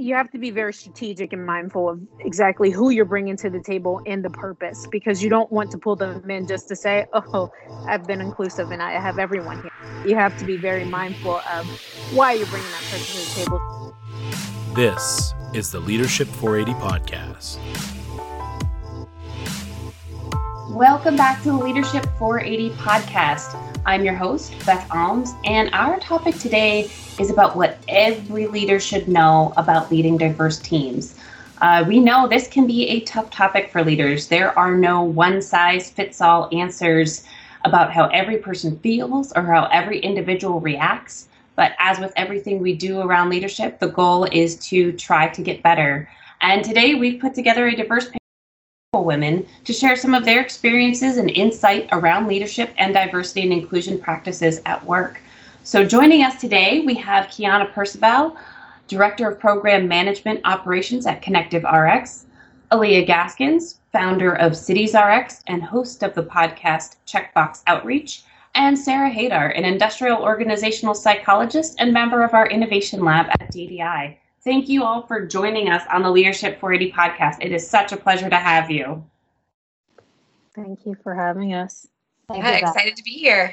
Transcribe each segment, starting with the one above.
you have to be very strategic and mindful of exactly who you're bringing to the table and the purpose because you don't want to pull them in just to say, oh, I've been inclusive and I have everyone here. You have to be very mindful of why you're bringing that person to the table. This is the Leadership 480 podcast. Welcome back to the Leadership 480 podcast. I'm your host, Beth Almes, and our topic today is about what every leader should know about leading diverse teams. Uh, we know this can be a tough topic for leaders. There are no one size fits all answers about how every person feels or how every individual reacts. But as with everything we do around leadership, the goal is to try to get better. And today we've put together a diverse women to share some of their experiences and insight around leadership and diversity and inclusion practices at work. So, joining us today, we have Kiana Percival, Director of Program Management Operations at ConnectiveRx, Aaliyah Gaskins, founder of Cities RX and host of the podcast Checkbox Outreach, and Sarah Hadar, an industrial organizational psychologist and member of our innovation lab at DDI. Thank you all for joining us on the Leadership 480 podcast. It is such a pleasure to have you. Thank you for having us. Thank yeah, excited to be here.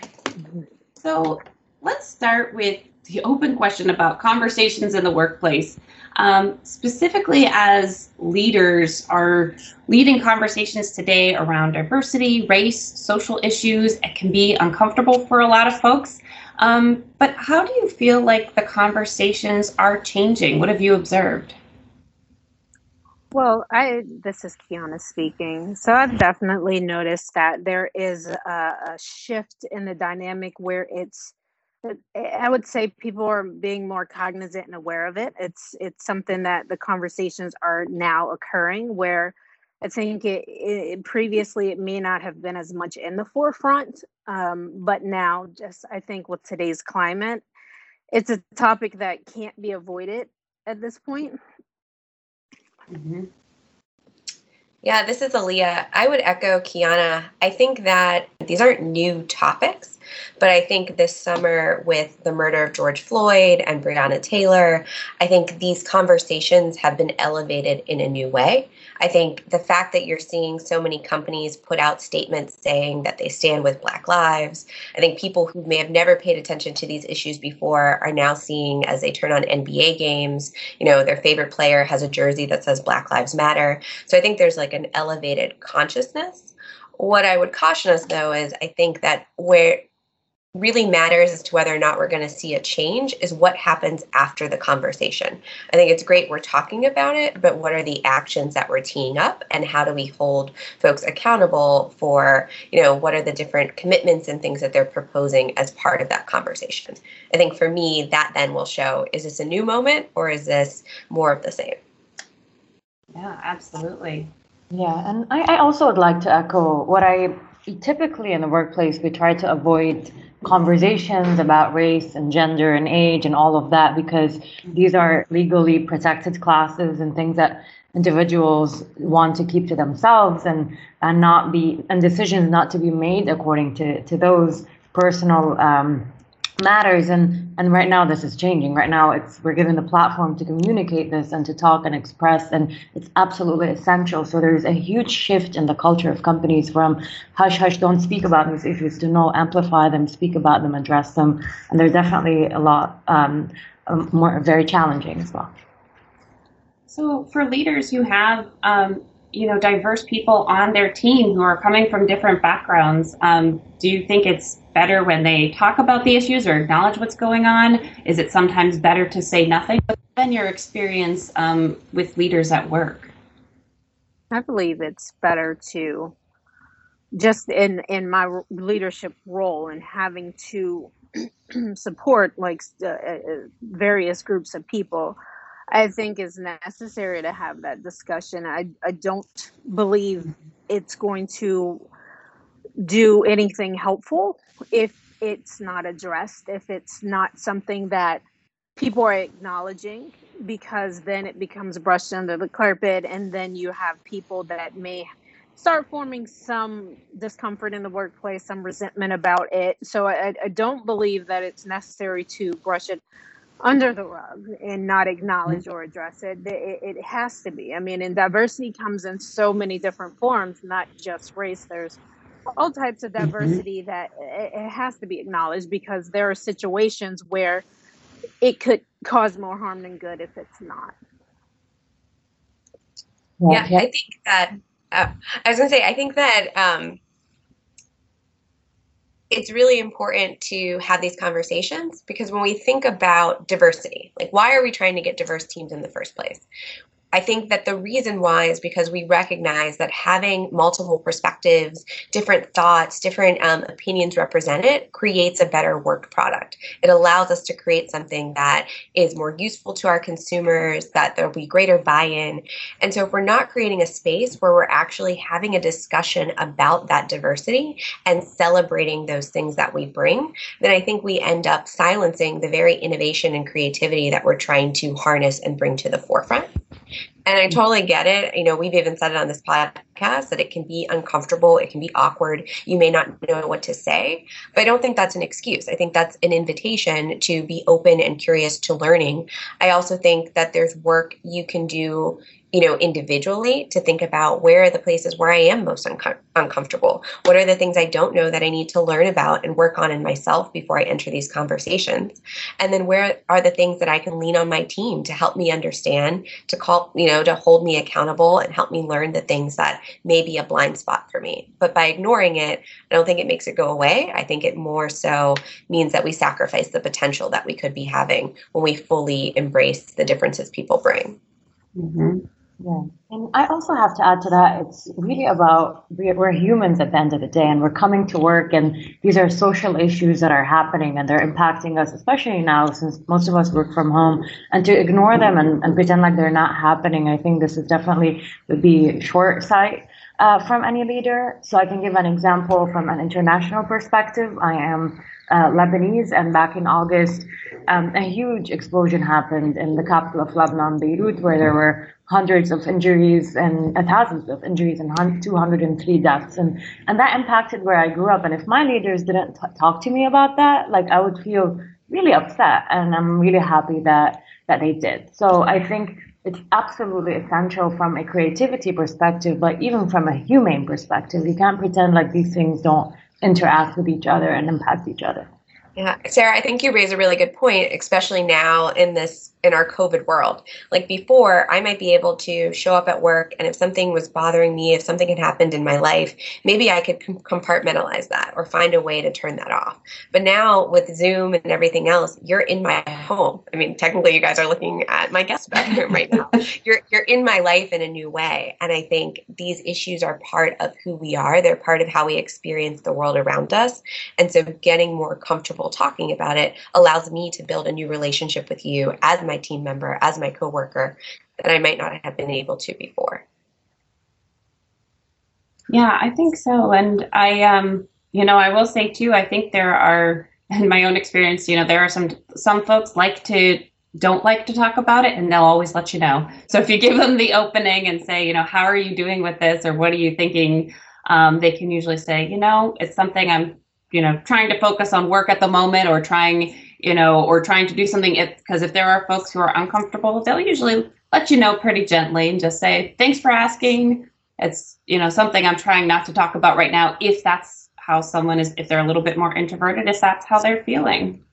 So let's start with the open question about conversations in the workplace. Um, specifically, as leaders are leading conversations today around diversity, race, social issues, it can be uncomfortable for a lot of folks. Um, but how do you feel like the conversations are changing? What have you observed? Well, I this is Kiana speaking. So I've definitely noticed that there is a, a shift in the dynamic where it's I would say people are being more cognizant and aware of it. It's it's something that the conversations are now occurring where I think it, it, previously it may not have been as much in the forefront, um, but now, just I think with today's climate, it's a topic that can't be avoided at this point. Mm-hmm. Yeah, this is Aaliyah. I would echo Kiana. I think that these aren't new topics, but I think this summer with the murder of George Floyd and Breonna Taylor, I think these conversations have been elevated in a new way. I think the fact that you're seeing so many companies put out statements saying that they stand with Black lives, I think people who may have never paid attention to these issues before are now seeing as they turn on NBA games, you know, their favorite player has a jersey that says Black Lives Matter. So I think there's like an elevated consciousness. What I would caution us though is I think that where really matters as to whether or not we're going to see a change is what happens after the conversation. I think it's great we're talking about it, but what are the actions that we're teeing up and how do we hold folks accountable for, you know, what are the different commitments and things that they're proposing as part of that conversation. I think for me that then will show is this a new moment or is this more of the same? Yeah, absolutely. Yeah, and I, I also would like to echo what I typically in the workplace we try to avoid conversations about race and gender and age and all of that because these are legally protected classes and things that individuals want to keep to themselves and and not be and decisions not to be made according to to those personal um, matters and and right now this is changing. Right now it's we're given the platform to communicate this and to talk and express and it's absolutely essential. So there's a huge shift in the culture of companies from hush hush don't speak about these issues to no amplify them speak about them address them. And they're definitely a lot um, um, more very challenging as well. So for leaders who have um, you know diverse people on their team who are coming from different backgrounds. Um, do you think it's better when they talk about the issues or acknowledge what's going on is it sometimes better to say nothing but then your experience um, with leaders at work i believe it's better to just in in my leadership role and having to support like uh, uh, various groups of people I think is necessary to have that discussion. I, I don't believe it's going to do anything helpful if it's not addressed, if it's not something that people are acknowledging, because then it becomes brushed under the carpet, and then you have people that may start forming some discomfort in the workplace, some resentment about it. So I, I don't believe that it's necessary to brush it under the rug and not acknowledge or address it. it. It has to be. I mean, and diversity comes in so many different forms, not just race. There's all types of mm-hmm. diversity mm-hmm. that it has to be acknowledged because there are situations where it could cause more harm than good if it's not. Yeah, I think that uh, I was going to say I think that um, it's really important to have these conversations because when we think about diversity, like why are we trying to get diverse teams in the first place? I think that the reason why is because we recognize that having multiple perspectives, different thoughts, different um, opinions represented creates a better work product. It allows us to create something that is more useful to our consumers, that there'll be greater buy in. And so, if we're not creating a space where we're actually having a discussion about that diversity and celebrating those things that we bring, then I think we end up silencing the very innovation and creativity that we're trying to harness and bring to the forefront. And I totally get it. You know, we've even said it on this podcast that it can be uncomfortable, it can be awkward. You may not know what to say, but I don't think that's an excuse. I think that's an invitation to be open and curious to learning. I also think that there's work you can do you know, individually to think about where are the places where I am most uncomfortable? What are the things I don't know that I need to learn about and work on in myself before I enter these conversations? And then where are the things that I can lean on my team to help me understand, to call, you know, to hold me accountable and help me learn the things that may be a blind spot for me. But by ignoring it, I don't think it makes it go away. I think it more so means that we sacrifice the potential that we could be having when we fully embrace the differences people bring. Mm-hmm. Yeah. And I also have to add to that, it's really about we're humans at the end of the day, and we're coming to work, and these are social issues that are happening and they're impacting us, especially now since most of us work from home. And to ignore them and, and pretend like they're not happening, I think this is definitely would be short sight. Uh, from any leader. So I can give an example from an international perspective. I am uh, Lebanese, and back in August, um, a huge explosion happened in the capital of Lebanon, Beirut, where there were hundreds of injuries and uh, thousands of injuries and 203 deaths. And, and that impacted where I grew up. And if my leaders didn't t- talk to me about that, like I would feel really upset. And I'm really happy that, that they did. So I think it's absolutely essential from a creativity perspective, but even from a humane perspective. You can't pretend like these things don't interact with each other and impact each other. Yeah, Sarah, I think you raise a really good point, especially now in this in our COVID world. Like before, I might be able to show up at work, and if something was bothering me, if something had happened in my life, maybe I could compartmentalize that or find a way to turn that off. But now with Zoom and everything else, you're in my home. I mean, technically, you guys are looking at my guest bedroom right now. you're you're in my life in a new way, and I think these issues are part of who we are. They're part of how we experience the world around us, and so getting more comfortable talking about it allows me to build a new relationship with you as my my team member, as my coworker, that I might not have been able to before. Yeah, I think so. And I, um, you know, I will say too, I think there are, in my own experience, you know, there are some some folks like to don't like to talk about it and they'll always let you know. So if you give them the opening and say, you know, how are you doing with this or what are you thinking? Um, they can usually say, you know, it's something I'm, you know, trying to focus on work at the moment or trying, you know, or trying to do something because if, if there are folks who are uncomfortable, they'll usually let you know pretty gently and just say, thanks for asking. It's, you know, something I'm trying not to talk about right now if that's how someone is, if they're a little bit more introverted, if that's how they're feeling.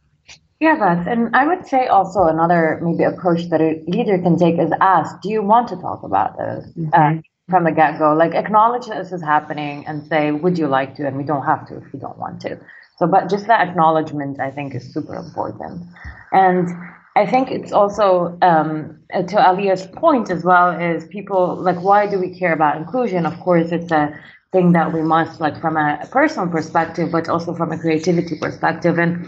Yeah, Beth. And I would say also another maybe approach that a leader can take is ask, do you want to talk about this? Mm-hmm. Uh, from the get go, like acknowledge that this is happening and say, would you like to? And we don't have to if you don't want to. So, but just that acknowledgement, I think, is super important. And I think it's also um, to Aaliyah's point as well is people like why do we care about inclusion? Of course, it's a thing that we must like from a personal perspective, but also from a creativity perspective. And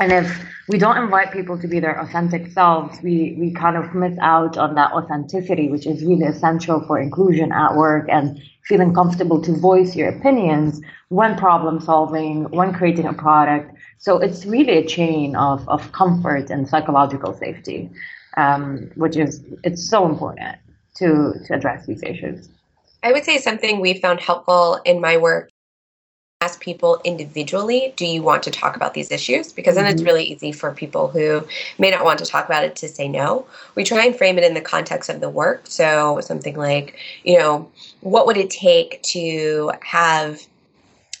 and if we don't invite people to be their authentic selves, we we kind of miss out on that authenticity, which is really essential for inclusion at work and feeling comfortable to voice your opinions when problem solving, when creating a product. So it's really a chain of, of comfort and psychological safety, um, which is it's so important to, to address these issues. I would say something we found helpful in my work ask people individually, do you want to talk about these issues? Because then mm-hmm. it's really easy for people who may not want to talk about it to say no. We try and frame it in the context of the work. So something like, you know, what would it take to have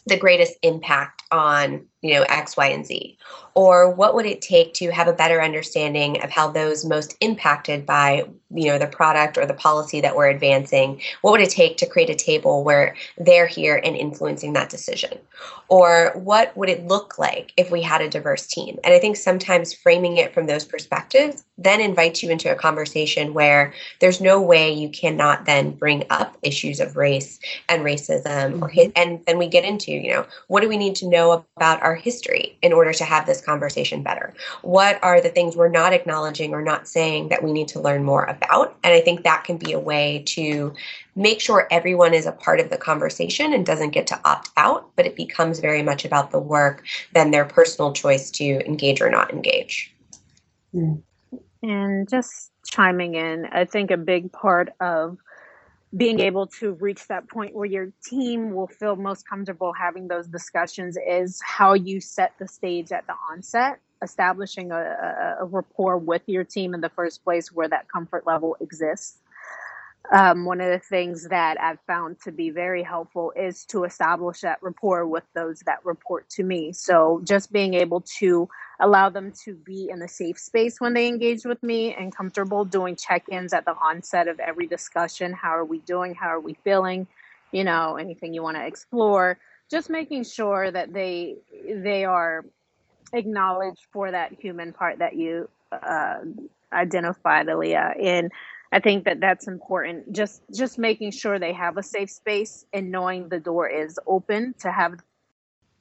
the greatest impact on you know x y and z? Or what would it take to have a better understanding of how those most impacted by you know the product or the policy that we're advancing what would it take to create a table where they're here and influencing that decision? Or what would it look like if we had a diverse team? And i think sometimes framing it from those perspectives then invites you into a conversation where there's no way you cannot then bring up issues of race and racism mm-hmm. and then we get into you know what do we need to know about our history in order to have this conversation better? What are the things we're not acknowledging or not saying that we need to learn more about? And I think that can be a way to make sure everyone is a part of the conversation and doesn't get to opt out, but it becomes very much about the work than their personal choice to engage or not engage. Hmm. And just chiming in, I think a big part of being able to reach that point where your team will feel most comfortable having those discussions is how you set the stage at the onset establishing a, a, rapport with your team in the first place where that comfort level exists um, one of the things that I've found to be very helpful is to establish that rapport with those that report to me. So just being able to allow them to be in a safe space when they engage with me and comfortable doing check-ins at the onset of every discussion. How are we doing? How are we feeling? You know, anything you want to explore. Just making sure that they they are acknowledged for that human part that you uh, identified, Aaliyah. And I think that that's important. Just just making sure they have a safe space and knowing the door is open to have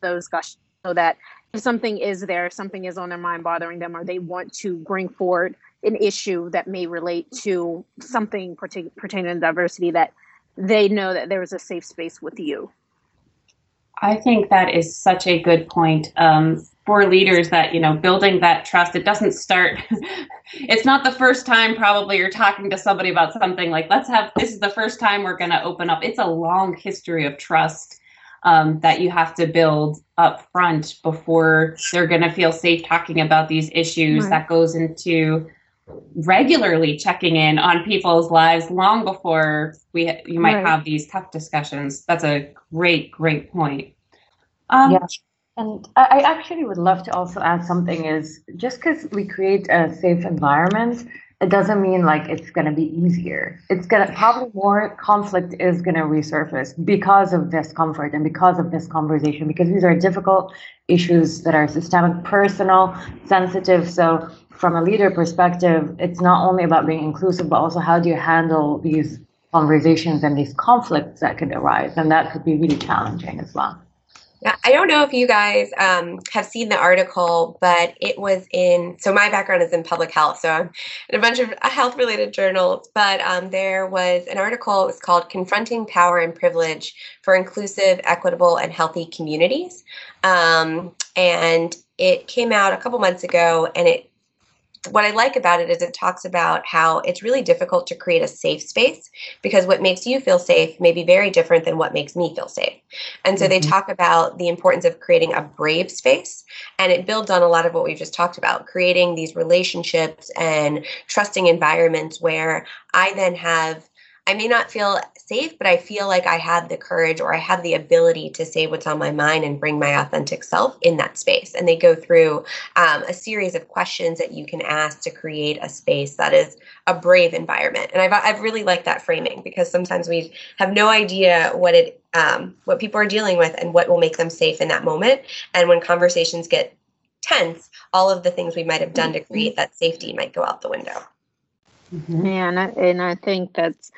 those discussions so that if something is there, something is on their mind bothering them, or they want to bring forward an issue that may relate to something pertaining to diversity, that they know that there is a safe space with you. I think that is such a good point. Um, for leaders that you know building that trust. It doesn't start it's not the first time probably you're talking to somebody about something like let's have this is the first time we're going to open up. It's a long history of trust um, that you have to build up front before they're going to feel safe talking about these issues right. that goes into regularly checking in on people's lives long before we you might right. have these tough discussions. That's a great great point. Um, yeah and I actually would love to also add something is just because we create a safe environment, it doesn't mean like it's going to be easier. It's going to probably more conflict is going to resurface because of discomfort and because of this conversation, because these are difficult issues that are systemic, personal, sensitive. So, from a leader perspective, it's not only about being inclusive, but also how do you handle these conversations and these conflicts that could arise. And that could be really challenging as well. I don't know if you guys um, have seen the article, but it was in. So my background is in public health, so I'm in a bunch of health-related journals. But um, there was an article. It was called "Confronting Power and Privilege for Inclusive, Equitable, and Healthy Communities," um, and it came out a couple months ago, and it what I like about it is it talks about how it's really difficult to create a safe space because what makes you feel safe may be very different than what makes me feel safe. And so mm-hmm. they talk about the importance of creating a brave space. And it builds on a lot of what we've just talked about creating these relationships and trusting environments where I then have I may not feel safe, but I feel like I have the courage or I have the ability to say what's on my mind and bring my authentic self in that space. And they go through um, a series of questions that you can ask to create a space that is a brave environment. And I've, I've really liked that framing because sometimes we have no idea what it um, what people are dealing with and what will make them safe in that moment. And when conversations get tense, all of the things we might have done to create that safety might go out the window. Mm-hmm. Yeah, and I, and I think that's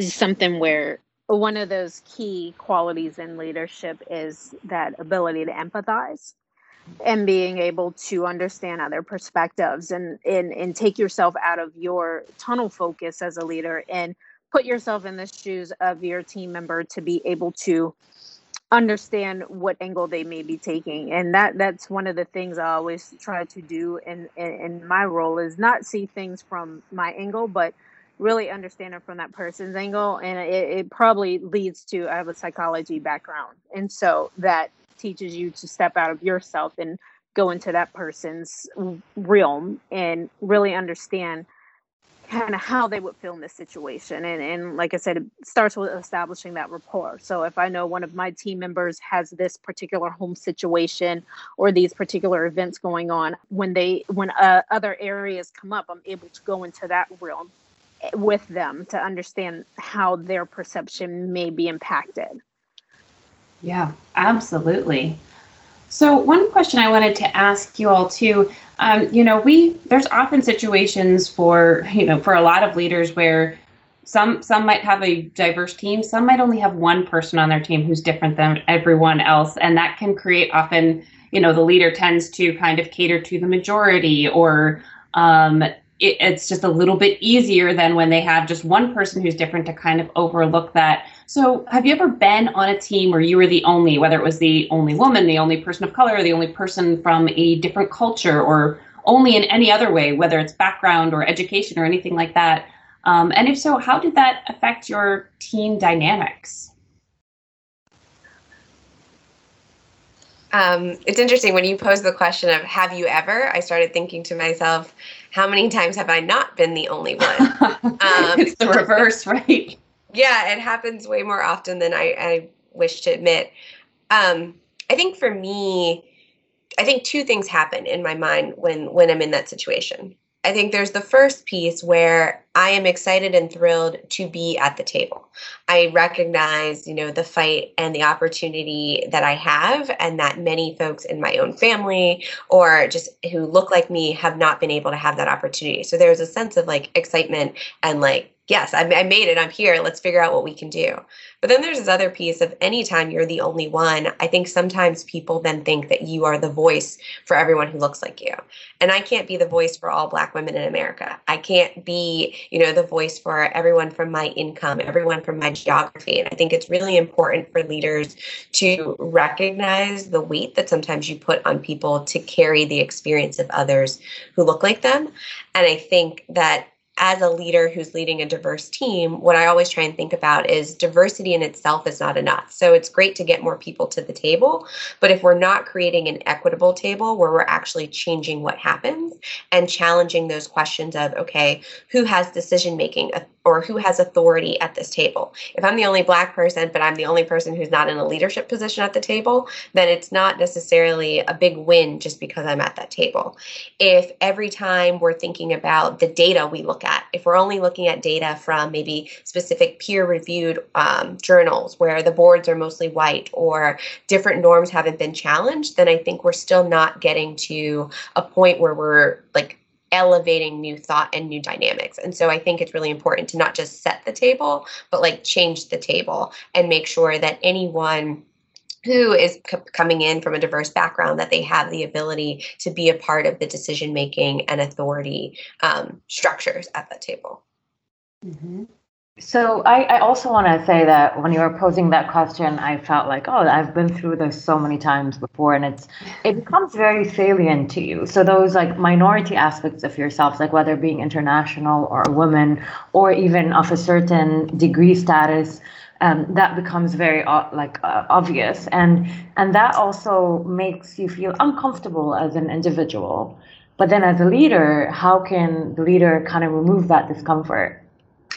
something where one of those key qualities in leadership is that ability to empathize and being able to understand other perspectives and, and and take yourself out of your tunnel focus as a leader and put yourself in the shoes of your team member to be able to understand what angle they may be taking. And that that's one of the things i always try to do in, in, in my role is not see things from my angle but really understand it from that person's angle and it, it probably leads to i have a psychology background and so that teaches you to step out of yourself and go into that person's realm and really understand kind of how they would feel in this situation. And, and like I said, it starts with establishing that rapport. So if I know one of my team members has this particular home situation or these particular events going on, when they when uh, other areas come up, I'm able to go into that realm with them to understand how their perception may be impacted. Yeah, absolutely. So one question I wanted to ask you all too, um, you know, we there's often situations for you know for a lot of leaders where some some might have a diverse team, some might only have one person on their team who's different than everyone else, and that can create often you know the leader tends to kind of cater to the majority or um, it, it's just a little bit easier than when they have just one person who's different to kind of overlook that. So, have you ever been on a team where you were the only, whether it was the only woman, the only person of color, the only person from a different culture, or only in any other way, whether it's background or education or anything like that? Um, and if so, how did that affect your team dynamics? Um, it's interesting when you pose the question of have you ever i started thinking to myself how many times have i not been the only one? Um, it's the reverse right? Yeah it happens way more often than i, I wish to admit. Um, i think for me i think two things happen in my mind when when i'm in that situation. I think there's the first piece where I am excited and thrilled to be at the table. I recognize, you know, the fight and the opportunity that I have and that many folks in my own family or just who look like me have not been able to have that opportunity. So there's a sense of like excitement and like yes, I, I made it. I'm here. Let's figure out what we can do. But then there's this other piece of anytime you're the only one, I think sometimes people then think that you are the voice for everyone who looks like you. And I can't be the voice for all black women in America. I can't be, you know, the voice for everyone from my income, everyone from my geography. And I think it's really important for leaders to recognize the weight that sometimes you put on people to carry the experience of others who look like them. And I think that as a leader who's leading a diverse team, what I always try and think about is diversity in itself is not enough. So it's great to get more people to the table, but if we're not creating an equitable table where we're actually changing what happens and challenging those questions of, okay, who has decision making or who has authority at this table? If I'm the only black person, but I'm the only person who's not in a leadership position at the table, then it's not necessarily a big win just because I'm at that table. If every time we're thinking about the data we look at. If we're only looking at data from maybe specific peer reviewed um, journals where the boards are mostly white or different norms haven't been challenged, then I think we're still not getting to a point where we're like elevating new thought and new dynamics. And so I think it's really important to not just set the table, but like change the table and make sure that anyone who is c- coming in from a diverse background that they have the ability to be a part of the decision making and authority um, structures at that table mm-hmm. So I, I also want to say that when you were posing that question i felt like oh i've been through this so many times before and it's it becomes very salient to you. So those like minority aspects of yourself like whether being international or a woman or even of a certain degree status um, that becomes very uh, like uh, obvious. And and that also makes you feel uncomfortable as an individual. But then as a leader how can the leader kind of remove that discomfort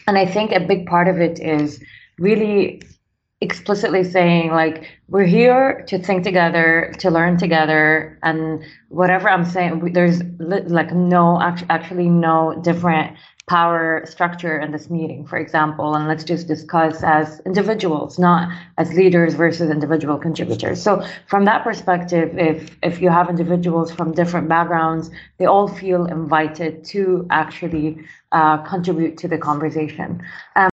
and i think a big part of it is really explicitly saying like we're here to think together to learn together and whatever i'm saying there's like no actually no different power structure in this meeting, for example, and let's just discuss as individuals, not as leaders versus individual contributors. So from that perspective, if if you have individuals from different backgrounds, they all feel invited to actually uh, contribute to the conversation. Um,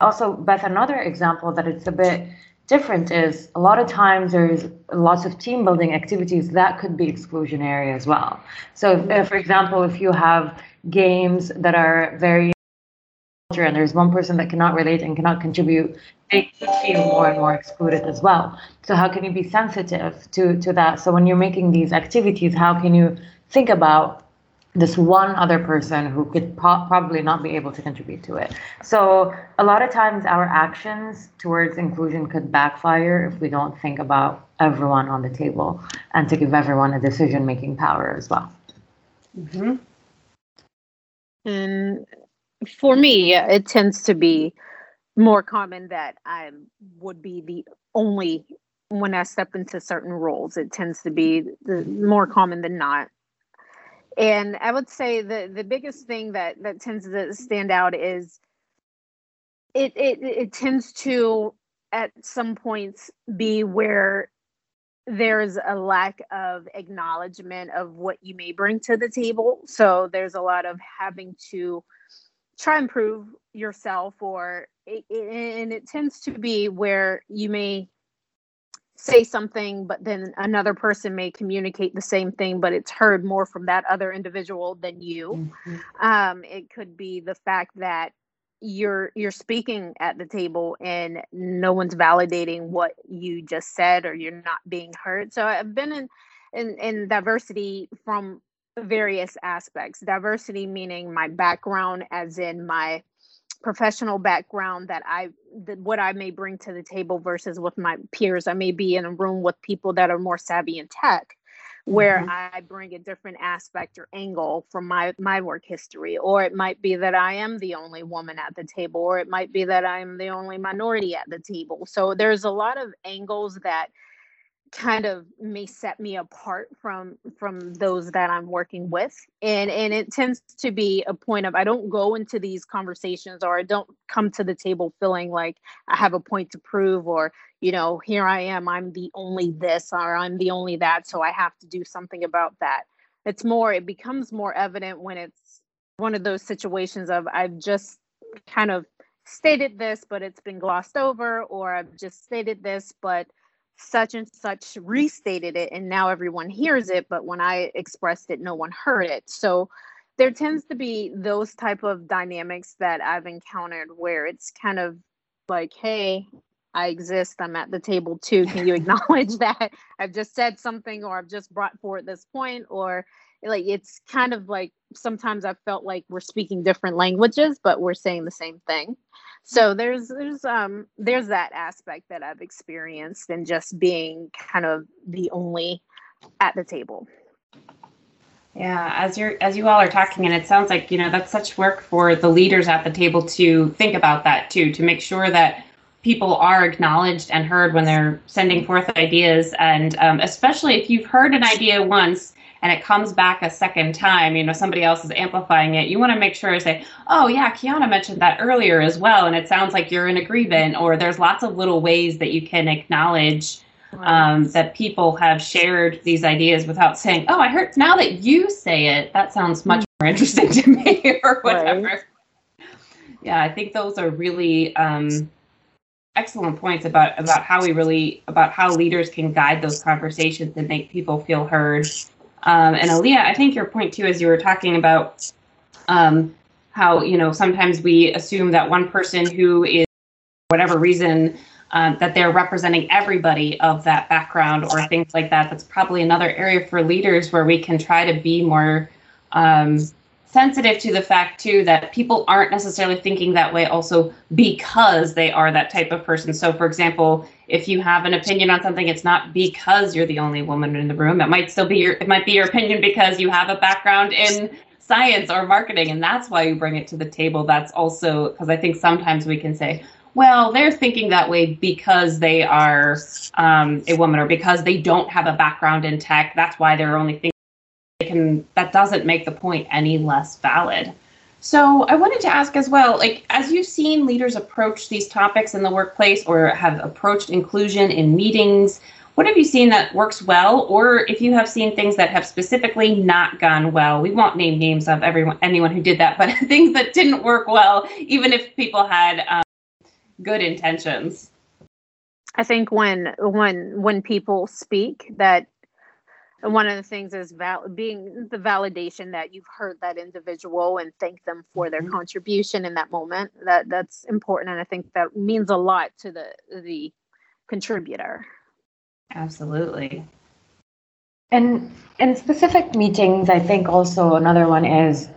also, Beth, another example that it's a bit different is a lot of times there's lots of team building activities that could be exclusionary as well. So, if, for example, if you have games that are very and there's one person that cannot relate and cannot contribute, they feel more and more excluded as well. So how can you be sensitive to to that? So when you're making these activities, how can you think about this one other person who could po- probably not be able to contribute to it. So a lot of times our actions towards inclusion could backfire if we don't think about everyone on the table and to give everyone a decision making power as well. Mm-hmm. And for me, it tends to be more common that I would be the only when I step into certain roles. It tends to be the, more common than not and I would say the the biggest thing that that tends to stand out is it it it tends to at some points be where there's a lack of acknowledgement of what you may bring to the table. So there's a lot of having to try and prove yourself, or it, it, and it tends to be where you may say something, but then another person may communicate the same thing, but it's heard more from that other individual than you. Mm-hmm. Um, it could be the fact that you're you're speaking at the table and no one's validating what you just said or you're not being heard. So I've been in in, in diversity from various aspects. Diversity meaning my background as in my professional background that I that what I may bring to the table versus with my peers. I may be in a room with people that are more savvy in tech where mm-hmm. I bring a different aspect or angle from my my work history or it might be that I am the only woman at the table or it might be that I'm the only minority at the table. So there's a lot of angles that kind of may set me apart from from those that I'm working with. And and it tends to be a point of I don't go into these conversations or I don't come to the table feeling like I have a point to prove or you know here I am I'm the only this or I'm the only that so I have to do something about that. It's more it becomes more evident when it's one of those situations of I've just kind of stated this but it's been glossed over or I've just stated this but such and such restated it and now everyone hears it but when i expressed it no one heard it. So there tends to be those type of dynamics that i've encountered where it's kind of like hey i exist i'm at the table too. Can you acknowledge that i've just said something or i've just brought forward this point or like it's kind of like sometimes i felt like we're speaking different languages but we're saying the same thing. So there's there's um there's that aspect that i've experienced and just being kind of the only at the table. Yeah as you're as you all are talking and it sounds like you know that's such work for the leaders at the table to think about that too to make sure that people are acknowledged and heard when they're sending forth ideas. And um, especially if you've heard an idea once and it comes back a second time, you know, somebody else is amplifying it, you want to make sure to say, oh, yeah, Kiana mentioned that earlier as well. And it sounds like you're in agreement, or there's lots of little ways that you can acknowledge um, that people have shared these ideas without saying, oh, I heard now that you say it, that sounds much more interesting to me, or whatever. Right. Yeah, I think those are really. Um, excellent points about about how we really about how leaders can guide those conversations and make people feel heard um, and Aaliyah, I think your point too, as you were talking about um, how you know sometimes we assume that one person who is whatever reason um, that they're representing everybody of that background or things like that. That's probably another area for leaders where we can try to be more um, sensitive to the fact too that people aren't necessarily thinking that way also because they are that type of person. So, for example, if you have an opinion on something, it's not because you're the only woman in the room. It might still be your it might be your opinion because you have a background in science or marketing, and that's why you bring it to the table. That's also because I think sometimes we can say, well, they're thinking that way because they are um, a woman or because they don't have a background in tech. That's why they're only thinking they can. That doesn't make the point any less valid. So I wanted to ask as well, like as you've seen leaders approach these topics in the workplace or have approached inclusion in meetings, what have you seen that works well, or if you have seen things that have specifically not gone well? We won't name names of everyone, anyone who did that, but things that didn't work well, even if people had um, good intentions. I think when when when people speak, that and one of the things is val- being the validation that you've heard that individual and thank them for their mm-hmm. contribution in that moment that that's important and i think that means a lot to the the contributor absolutely And in specific meetings, I think also another one is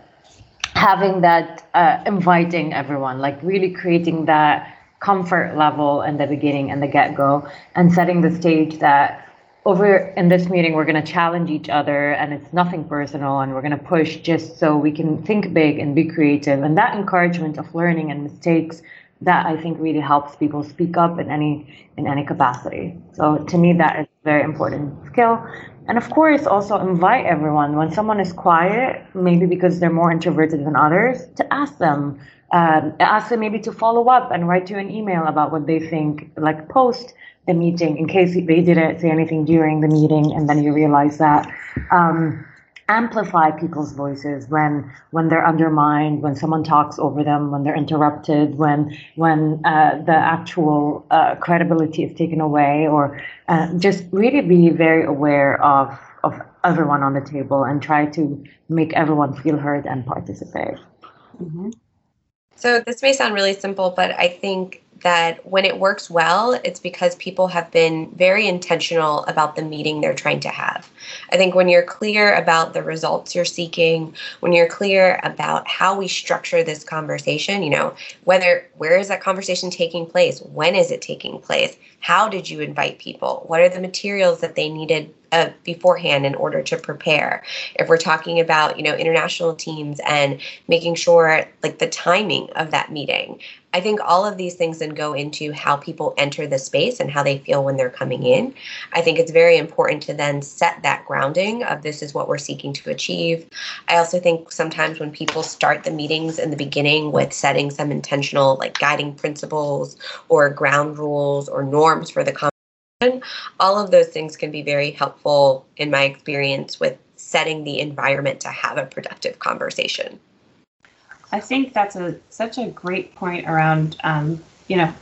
having that uh, inviting everyone, like really creating that comfort level in the beginning and the get go, and setting the stage that over in this meeting we're going to challenge each other and it's nothing personal and we're going to push just so we can think big and be creative and that encouragement of learning and mistakes that I think really helps people speak up in any in any capacity. So to me that is a very important skill. And of course, also invite everyone when someone is quiet, maybe because they're more introverted than others, to ask them, um, ask them maybe to follow up and write you an email about what they think, like post the meeting in case they didn't say anything during the meeting, and then you realize that. Um, amplify people's voices when when they're undermined when someone talks over them when they're interrupted when when uh, the actual uh, credibility is taken away or uh, just really be very aware of of everyone on the table and try to make everyone feel heard and participate mm-hmm. so this may sound really simple but i think that when it works well, it's because people have been very intentional about the meeting they're trying to have. I think when you're clear about the results you're seeking, when you're clear about how we structure this conversation, you know, whether where is that conversation taking place? When is it taking place? How did you invite people? What are the materials that they needed uh, beforehand in order to prepare if we're talking about you know international teams and making sure like the timing of that meeting i think all of these things then go into how people enter the space and how they feel when they're coming in i think it's very important to then set that grounding of this is what we're seeking to achieve i also think sometimes when people start the meetings in the beginning with setting some intentional like guiding principles or ground rules or norms for the conversation, all of those things can be very helpful in my experience with setting the environment to have a productive conversation. I think that's a such a great point around um, you know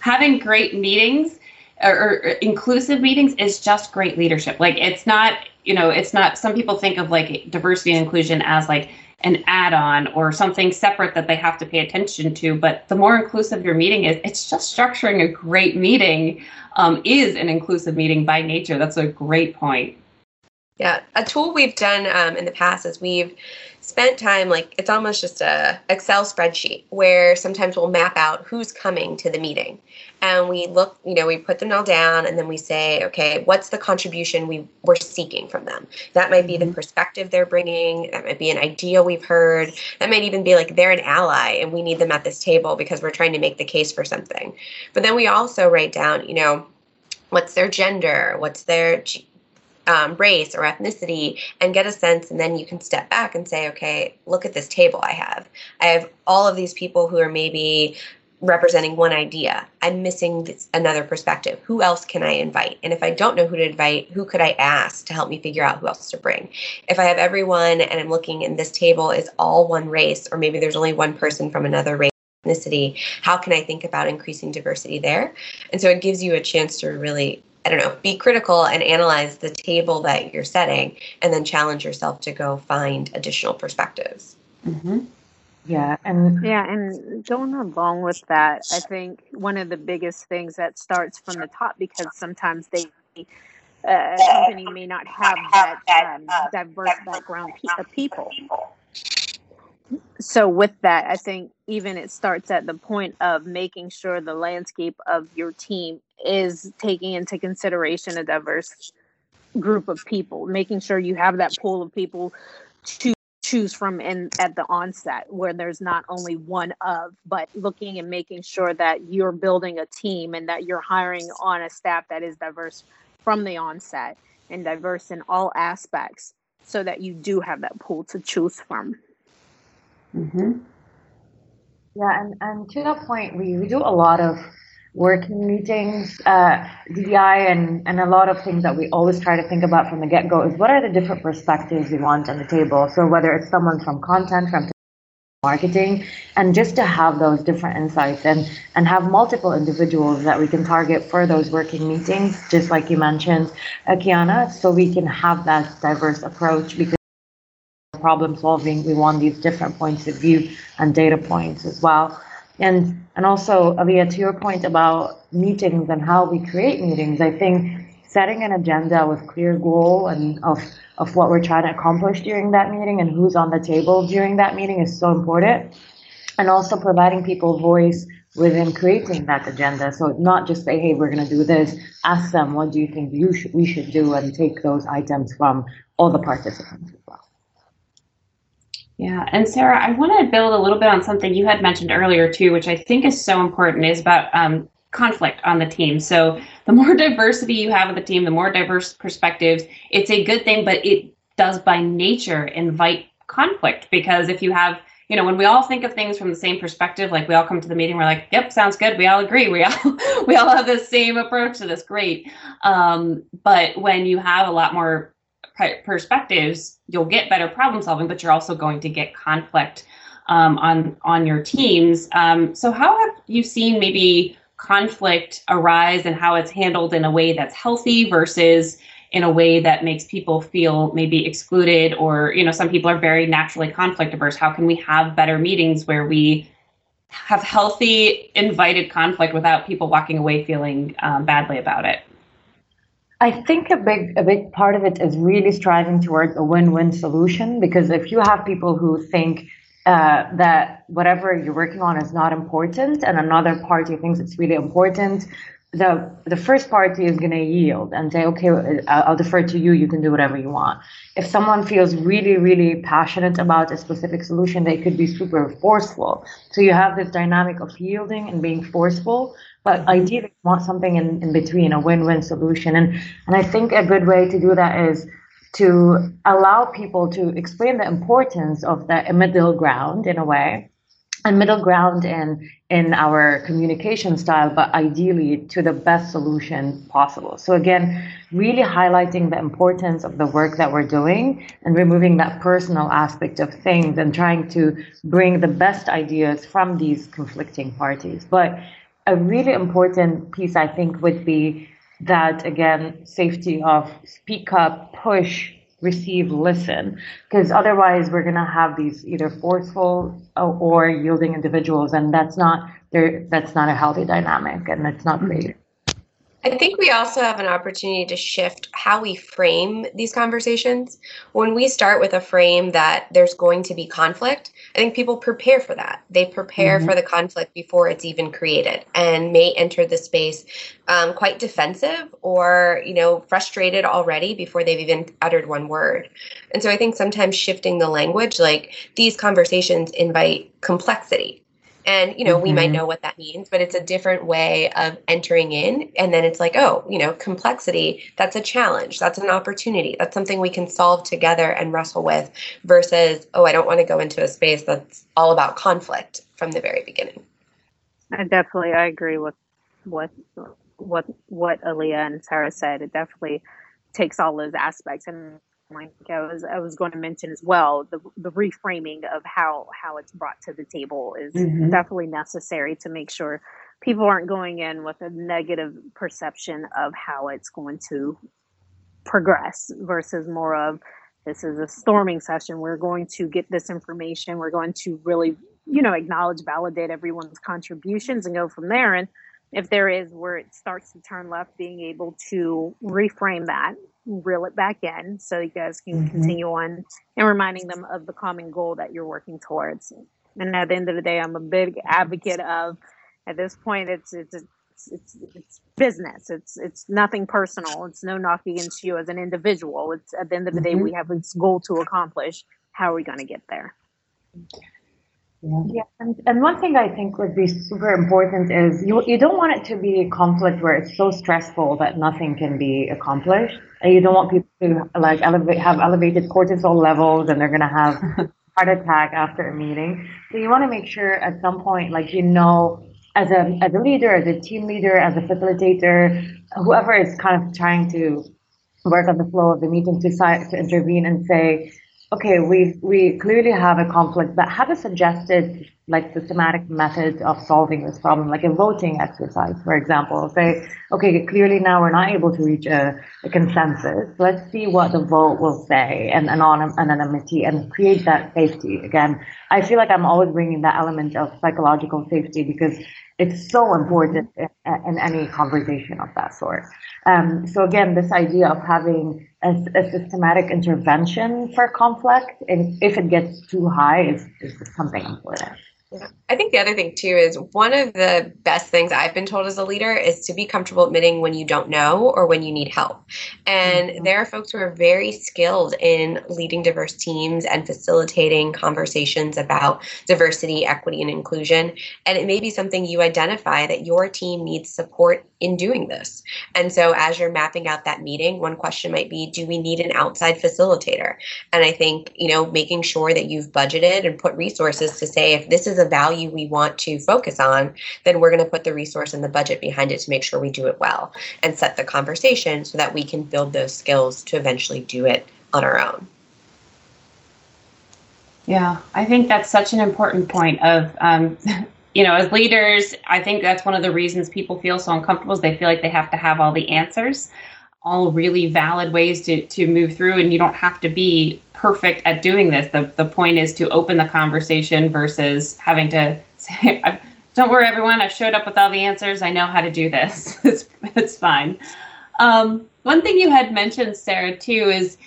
having great meetings or, or, inclusive meetings is just great leadership. Like it's not you know it's not some people think of like diversity and inclusion as like an add-on or something separate that they have to pay attention to but the more inclusive your meeting is it's just structuring a great meeting um, is an inclusive meeting by nature. That's a great point. Yeah. A tool we've done um, in the past is we've spent time like it's almost just a excel spreadsheet where sometimes we'll map out who's coming to the meeting. And we look you know we put them all down and then we say okay what's the contribution we we're seeking from them? That might be the mm-hmm. perspective they're bringing. That might be an idea we've heard. That might even be like they're an ally and we need them at this table because we're trying to make the case for something. But then we also write down you know what's their gender? What's their um, race or ethnicity and get a sense and then you can step back and say okay look at this table i have. I have all of these people who are maybe representing one idea. I'm missing this, another perspective. Who else can i invite? And if i don't know who to invite who could i ask to help me figure out who else to bring? If i have everyone and i'm looking and this table is all one race or maybe there's only one person from another race ethnicity how can i think about increasing diversity there? And so it gives you a chance to really I don't know, be critical and analyze the table that you're setting and then challenge yourself to go find additional perspectives. Mm-hmm. Yeah, and yeah, and going along with that, I think one of the biggest things that starts from the top because sometimes they uh, company may not have that um, diverse background of people so with that i think even it starts at the point of making sure the landscape of your team is taking into consideration a diverse group of people making sure you have that pool of people to choose from in at the onset where there's not only one of but looking and making sure that you're building a team and that you're hiring on a staff that is diverse from the onset and diverse in all aspects so that you do have that pool to choose from Mm-hmm. Yeah, and, and to that point, we, we do a lot of working meetings, uh, DEI, and, and a lot of things that we always try to think about from the get go is what are the different perspectives we want on the table. So whether it's someone from content, from marketing, and just to have those different insights and, and have multiple individuals that we can target for those working meetings, just like you mentioned, uh, Kiana, so we can have that diverse approach because problem solving, we want these different points of view and data points as well. And and also, Aaliyah, to your point about meetings and how we create meetings, I think setting an agenda with clear goal and of, of what we're trying to accomplish during that meeting and who's on the table during that meeting is so important. And also providing people voice within creating that agenda. So not just say, hey, we're going to do this. Ask them, what do you think you we should do, and take those items from all the participants as well. Yeah, and Sarah, I want to build a little bit on something you had mentioned earlier too, which I think is so important, is about um, conflict on the team. So the more diversity you have of the team, the more diverse perspectives, it's a good thing, but it does by nature invite conflict because if you have you know when we all think of things from the same perspective like we all come to the meeting we're like yep sounds good we all agree we all we all have the same approach to this great um, but when you have a lot more perspectives, you'll get better problem solving, but you're also going to get conflict um, on on your teams. Um, so, how have you seen maybe conflict arise and how it's handled in a way that's healthy versus in a way that makes people feel maybe excluded or you know some people are very naturally conflict averse how can we have better meetings where we have healthy invited conflict without people walking away feeling um, badly about it I think a big a big part of it is really striving towards a win-win solution because if you have people who think uh, that whatever you're working on is not important and another party thinks it's really important, the the first party is going to yield and say, okay, I'll defer to you. You can do whatever you want. If someone feels really, really passionate about a specific solution, they could be super forceful. So you have this dynamic of yielding and being forceful, but mm-hmm. ideally, you want something in, in between, a win-win solution. And and I think a good way to do that is to allow people to explain the importance of the middle ground in a way, and middle ground in in our communication style, but ideally to the best solution possible. So again, really highlighting the importance of the work that we're doing and removing that personal aspect of things and trying to bring the best ideas from these conflicting parties. But a really important piece, I think, would be that again, safety of speak up, push, receive, listen, because otherwise we're going to have these either forceful uh, or yielding individuals, and that's not there. That's not a healthy dynamic, and it's not great. I think we also have an opportunity to shift how we frame these conversations. When we start with a frame that there's going to be conflict, I think people prepare for that. They prepare mm-hmm. for the conflict before it's even created and may enter the space um, quite defensive or, you know, frustrated already before they've even uttered one word. And so I think sometimes shifting the language, like these conversations invite complexity and you know mm-hmm. we might mm-hmm. know what that means but it's a different way of entering in and then it's like oh you know complexity that's a challenge that's an opportunity that's something we can solve together and wrestle with versus oh i don't want to go into a space that's all about conflict from the very beginning i definitely i agree with what what what Aaliyah and Sarah said it definitely takes all those aspects and like I was I was going to mention as well, the the reframing of how how it's brought to the table is mm-hmm. definitely necessary to make sure people aren't going in with a negative perception of how it's going to progress versus more of this is a storming session. We're going to get this information. We're going to really, you know, acknowledge, validate everyone's contributions and go from there. And if there is where it starts to turn left, being able to reframe that reel it back in so you guys can mm-hmm. continue on and reminding them of the common goal that you're working towards. And at the end of the day, I'm a big advocate of at this point it's it's it's it's business. It's it's nothing personal. It's no knock against you as an individual. It's at the end of the mm-hmm. day we have this goal to accomplish. How are we going to get there? Yeah. yeah. And, and one thing I think would be super important is you, you don't want it to be a conflict where it's so stressful that nothing can be accomplished. And you don't want people to like elevate, have elevated cortisol levels and they're going to have heart attack after a meeting. So you want to make sure at some point, like, you know, as a, as a leader, as a team leader, as a facilitator, whoever is kind of trying to work on the flow of the meeting to, to intervene and say, okay, we we clearly have a conflict, but have a suggested like systematic method of solving this problem, like a voting exercise, for example. Say, okay, clearly now we're not able to reach a, a consensus. Let's see what the vote will say and anonym, anonymity and create that safety. Again, I feel like I'm always bringing that element of psychological safety because it's so important in, in any conversation of that sort. Um, so again, this idea of having a, a, systematic intervention for conflict, and if it gets too high, is, is something important. Yeah. I think the other thing too is one of the best things I've been told as a leader is to be comfortable admitting when you don't know or when you need help. And mm-hmm. there are folks who are very skilled in leading diverse teams and facilitating conversations about diversity, equity, and inclusion. And it may be something you identify that your team needs support in doing this. And so as you're mapping out that meeting, one question might be do we need an outside facilitator? And I think, you know, making sure that you've budgeted and put resources to say if this is a value we want to focus on, then we're going to put the resource and the budget behind it to make sure we do it well and set the conversation so that we can build those skills to eventually do it on our own. Yeah, I think that's such an important point of um, you know, as leaders, I think that's one of the reasons people feel so uncomfortable is they feel like they have to have all the answers, all really valid ways to, to move through, and you don't have to be perfect at doing this. The, the point is to open the conversation versus having to say, don't worry, everyone, I showed up with all the answers. I know how to do this. it's, it's fine. Um, one thing you had mentioned, Sarah, too, is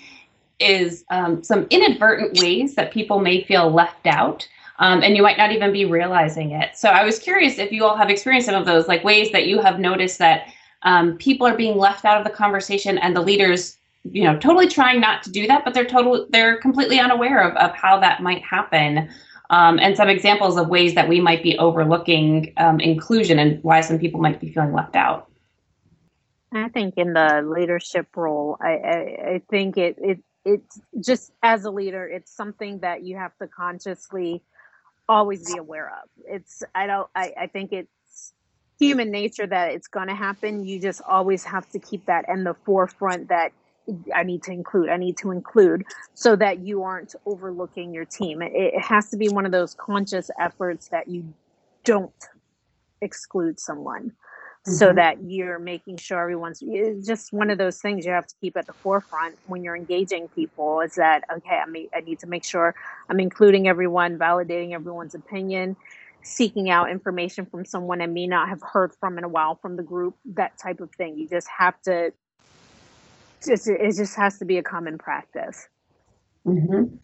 is um, some inadvertent ways that people may feel left out um, and you might not even be realizing it. So I was curious if you all have experienced some of those, like ways that you have noticed that um, people are being left out of the conversation and the leaders, you know, totally trying not to do that, but they're total, they're completely unaware of, of how that might happen. Um, and some examples of ways that we might be overlooking um, inclusion and why some people might be feeling left out. I think in the leadership role, I, I, I think it, it it's just as a leader, it's something that you have to consciously always be aware of. It's I don't I, I think it's human nature that it's gonna happen. You just always have to keep that in the forefront that I need to include, I need to include so that you aren't overlooking your team. It, it has to be one of those conscious efforts that you don't exclude someone mm-hmm. so that you're making sure everyone's it's just one of those things you have to keep at the forefront when you're engaging people is that okay I, may, I need to make sure i'm including everyone validating everyone's opinion seeking out information from someone i may not have heard from in a while from the group that type of thing you just have to just it just has to be a common practice mm-hmm.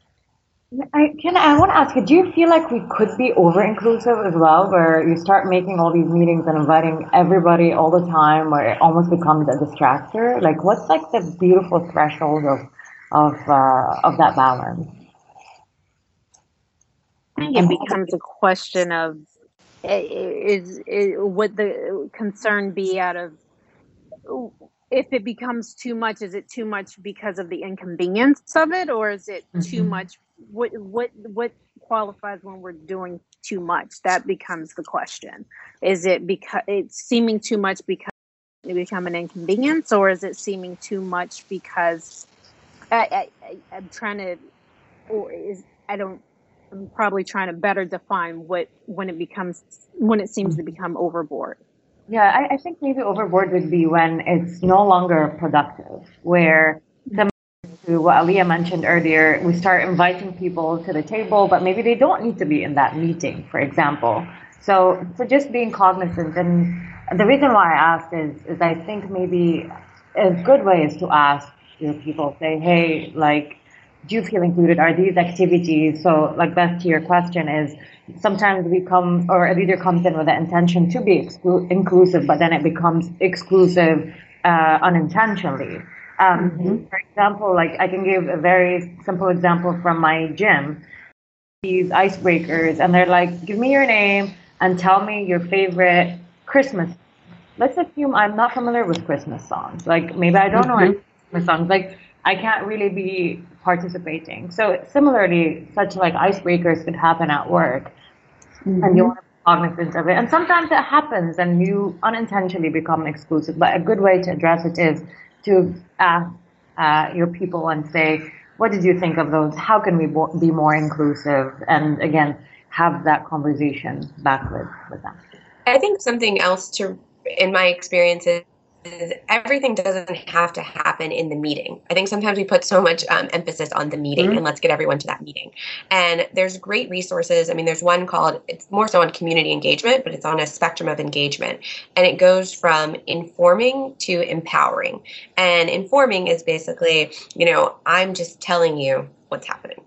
I can I want to ask you, do you feel like we could be over inclusive as well, where you start making all these meetings and inviting everybody all the time, where it almost becomes a distractor? Like, what's like the beautiful threshold of of uh, of that balance? I think it becomes a question of is, is would the concern be out of if it becomes too much is it too much because of the inconvenience of it or is it mm-hmm. too much? What what what qualifies when we're doing too much? That becomes the question. Is it because it's seeming too much because it become an inconvenience or is it seeming too much because I, I, i'm trying to or is i don't i'm probably trying to better define what when it becomes when it seems to become overboard yeah I, I think maybe overboard would be when it's no longer productive where to what Aaliyah mentioned earlier, we start inviting people to the table, but maybe they don't need to be in that meeting, for example. So, so just being cognizant. And the reason why I asked is, is I think maybe a good way is to ask your people, say, hey, like, do you feel included? Are these activities? So, like, back to your question is sometimes we come, or a leader comes in with the intention to be exclu- inclusive, but then it becomes exclusive uh, unintentionally. Um, mm-hmm. For example, like I can give a very simple example from my gym. These icebreakers, and they're like, "Give me your name and tell me your favorite Christmas." Let's assume I'm not familiar with Christmas songs. Like maybe I don't mm-hmm. know any Christmas songs. Like I can't really be participating. So similarly, such like icebreakers could happen at work, mm-hmm. and you want to be cognizant of it. And sometimes it happens, and you unintentionally become exclusive. But a good way to address it is to ask uh, your people and say, what did you think of those? How can we be more inclusive? And again, have that conversation back with, with them. I think something else to, in my experience, is everything doesn't have to happen in the meeting. I think sometimes we put so much um, emphasis on the meeting mm-hmm. and let's get everyone to that meeting. And there's great resources. I mean, there's one called, it's more so on community engagement, but it's on a spectrum of engagement. And it goes from informing to empowering. And informing is basically, you know, I'm just telling you what's happening.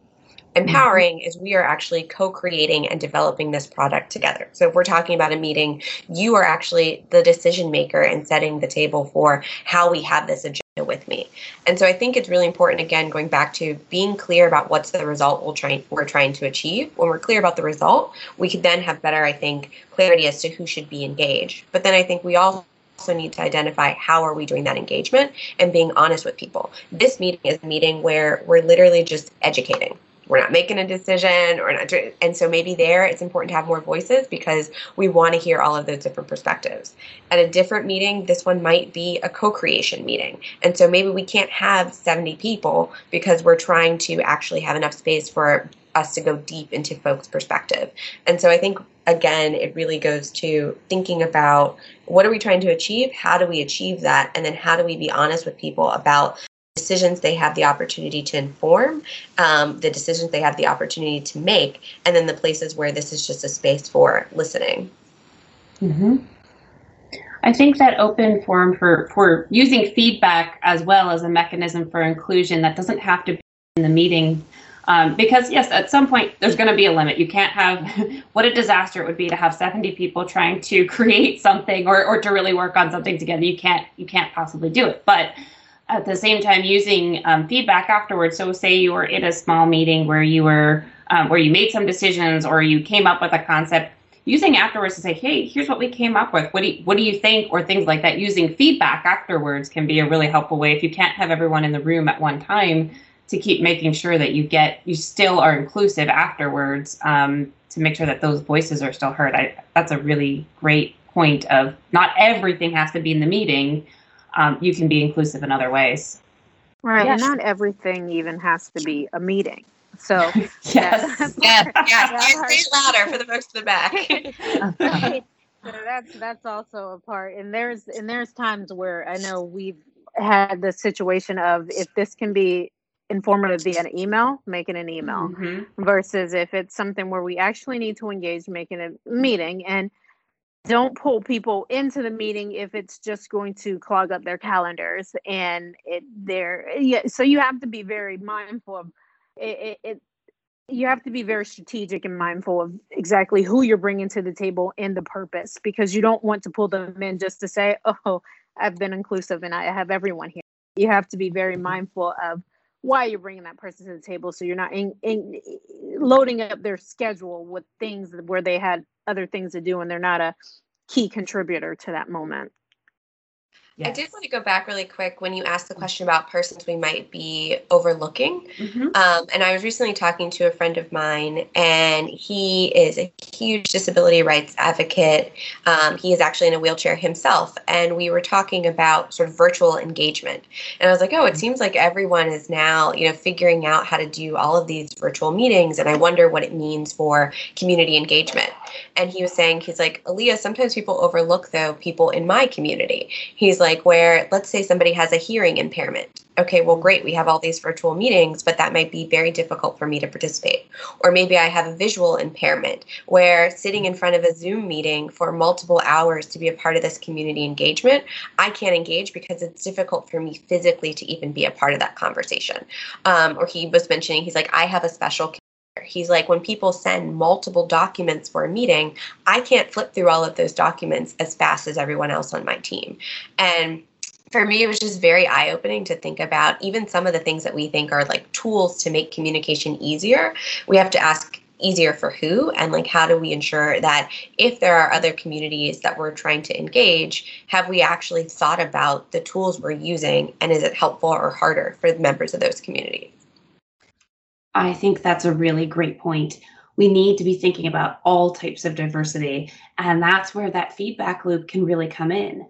Empowering is we are actually co creating and developing this product together. So, if we're talking about a meeting, you are actually the decision maker and setting the table for how we have this agenda with me. And so, I think it's really important, again, going back to being clear about what's the result we'll try, we're trying to achieve. When we're clear about the result, we could then have better, I think, clarity as to who should be engaged. But then I think we all also need to identify how are we doing that engagement and being honest with people. This meeting is a meeting where we're literally just educating we're not making a decision or not and so maybe there it's important to have more voices because we want to hear all of those different perspectives. At a different meeting this one might be a co-creation meeting and so maybe we can't have 70 people because we're trying to actually have enough space for us to go deep into folks perspective. And so i think again it really goes to thinking about what are we trying to achieve how do we achieve that and then how do we be honest with people about decisions they have the opportunity to inform, um, the decisions they have the opportunity to make, and then the places where this is just a space for listening. Mm-hmm. I think that open forum for, for using feedback as well as a mechanism for inclusion that doesn't have to be in the meeting. Um, because yes, at some point there's going to be a limit. You can't have what a disaster it would be to have 70 people trying to create something or, or to really work on something together. You can't you can't possibly do it. But at the same time using um, feedback afterwards. So say you were in a small meeting where you were um, where you made some decisions or you came up with a concept. Using afterwards to say, hey, here's what we came up with. What do you, what do you think, or things like that. Using feedback afterwards can be a really helpful way if you can't have everyone in the room at one time to keep making sure that you get you still are inclusive afterwards um, to make sure that those voices are still heard. I, that's a really great point of not everything has to be in the meeting um, you can be inclusive in other ways. Right, yes. and not everything even has to be a meeting. So yes, yes, yes, yes. Say louder for the folks in the back. right. So that's that's also a part, and there's and there's times where I know we've had the situation of if this can be informative via an email, making an email, mm-hmm. versus if it's something where we actually need to engage, making a meeting, and don't pull people into the meeting if it's just going to clog up their calendars and it there yeah so you have to be very mindful of it, it, it, you have to be very strategic and mindful of exactly who you're bringing to the table and the purpose because you don't want to pull them in just to say oh i've been inclusive and i have everyone here. You have to be very mindful of why you're bringing that person to the table so you're not in, in, loading up their schedule with things where they had other things to do and they're not a key contributor to that moment Yes. I did want to go back really quick when you asked the question about persons we might be overlooking. Mm-hmm. Um, and I was recently talking to a friend of mine, and he is a huge disability rights advocate. Um, he is actually in a wheelchair himself. And we were talking about sort of virtual engagement. And I was like, oh, it seems like everyone is now, you know, figuring out how to do all of these virtual meetings. And I wonder what it means for community engagement. And he was saying, he's like, Aaliyah, sometimes people overlook, though, people in my community. He's like where let's say somebody has a hearing impairment. Okay, well, great, we have all these virtual meetings, but that might be very difficult for me to participate. Or maybe I have a visual impairment where sitting in front of a Zoom meeting for multiple hours to be a part of this community engagement, I can't engage because it's difficult for me physically to even be a part of that conversation. Um, or he was mentioning, he's like, I have a special He's like, when people send multiple documents for a meeting, I can't flip through all of those documents as fast as everyone else on my team. And for me, it was just very eye opening to think about even some of the things that we think are like tools to make communication easier. We have to ask easier for who and like how do we ensure that if there are other communities that we're trying to engage have we actually thought about the tools we're using and is it helpful or harder for the members of those communities I think that's a really great point. We need to be thinking about all types of diversity, and that's where that feedback loop can really come in.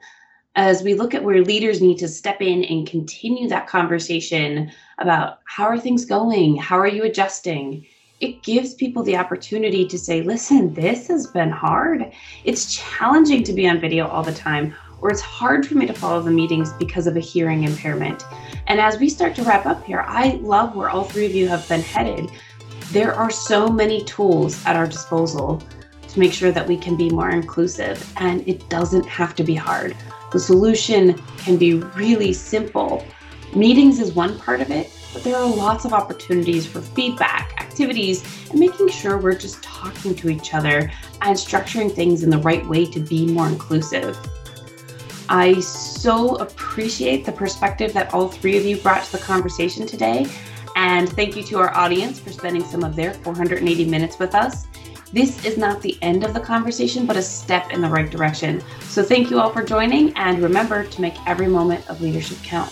As we look at where leaders need to step in and continue that conversation about how are things going? How are you adjusting? It gives people the opportunity to say, listen, this has been hard. It's challenging to be on video all the time. Or it's hard for me to follow the meetings because of a hearing impairment. And as we start to wrap up here, I love where all three of you have been headed. There are so many tools at our disposal to make sure that we can be more inclusive, and it doesn't have to be hard. The solution can be really simple. Meetings is one part of it, but there are lots of opportunities for feedback, activities, and making sure we're just talking to each other and structuring things in the right way to be more inclusive. I so appreciate the perspective that all three of you brought to the conversation today. And thank you to our audience for spending some of their 480 minutes with us. This is not the end of the conversation, but a step in the right direction. So thank you all for joining, and remember to make every moment of leadership count.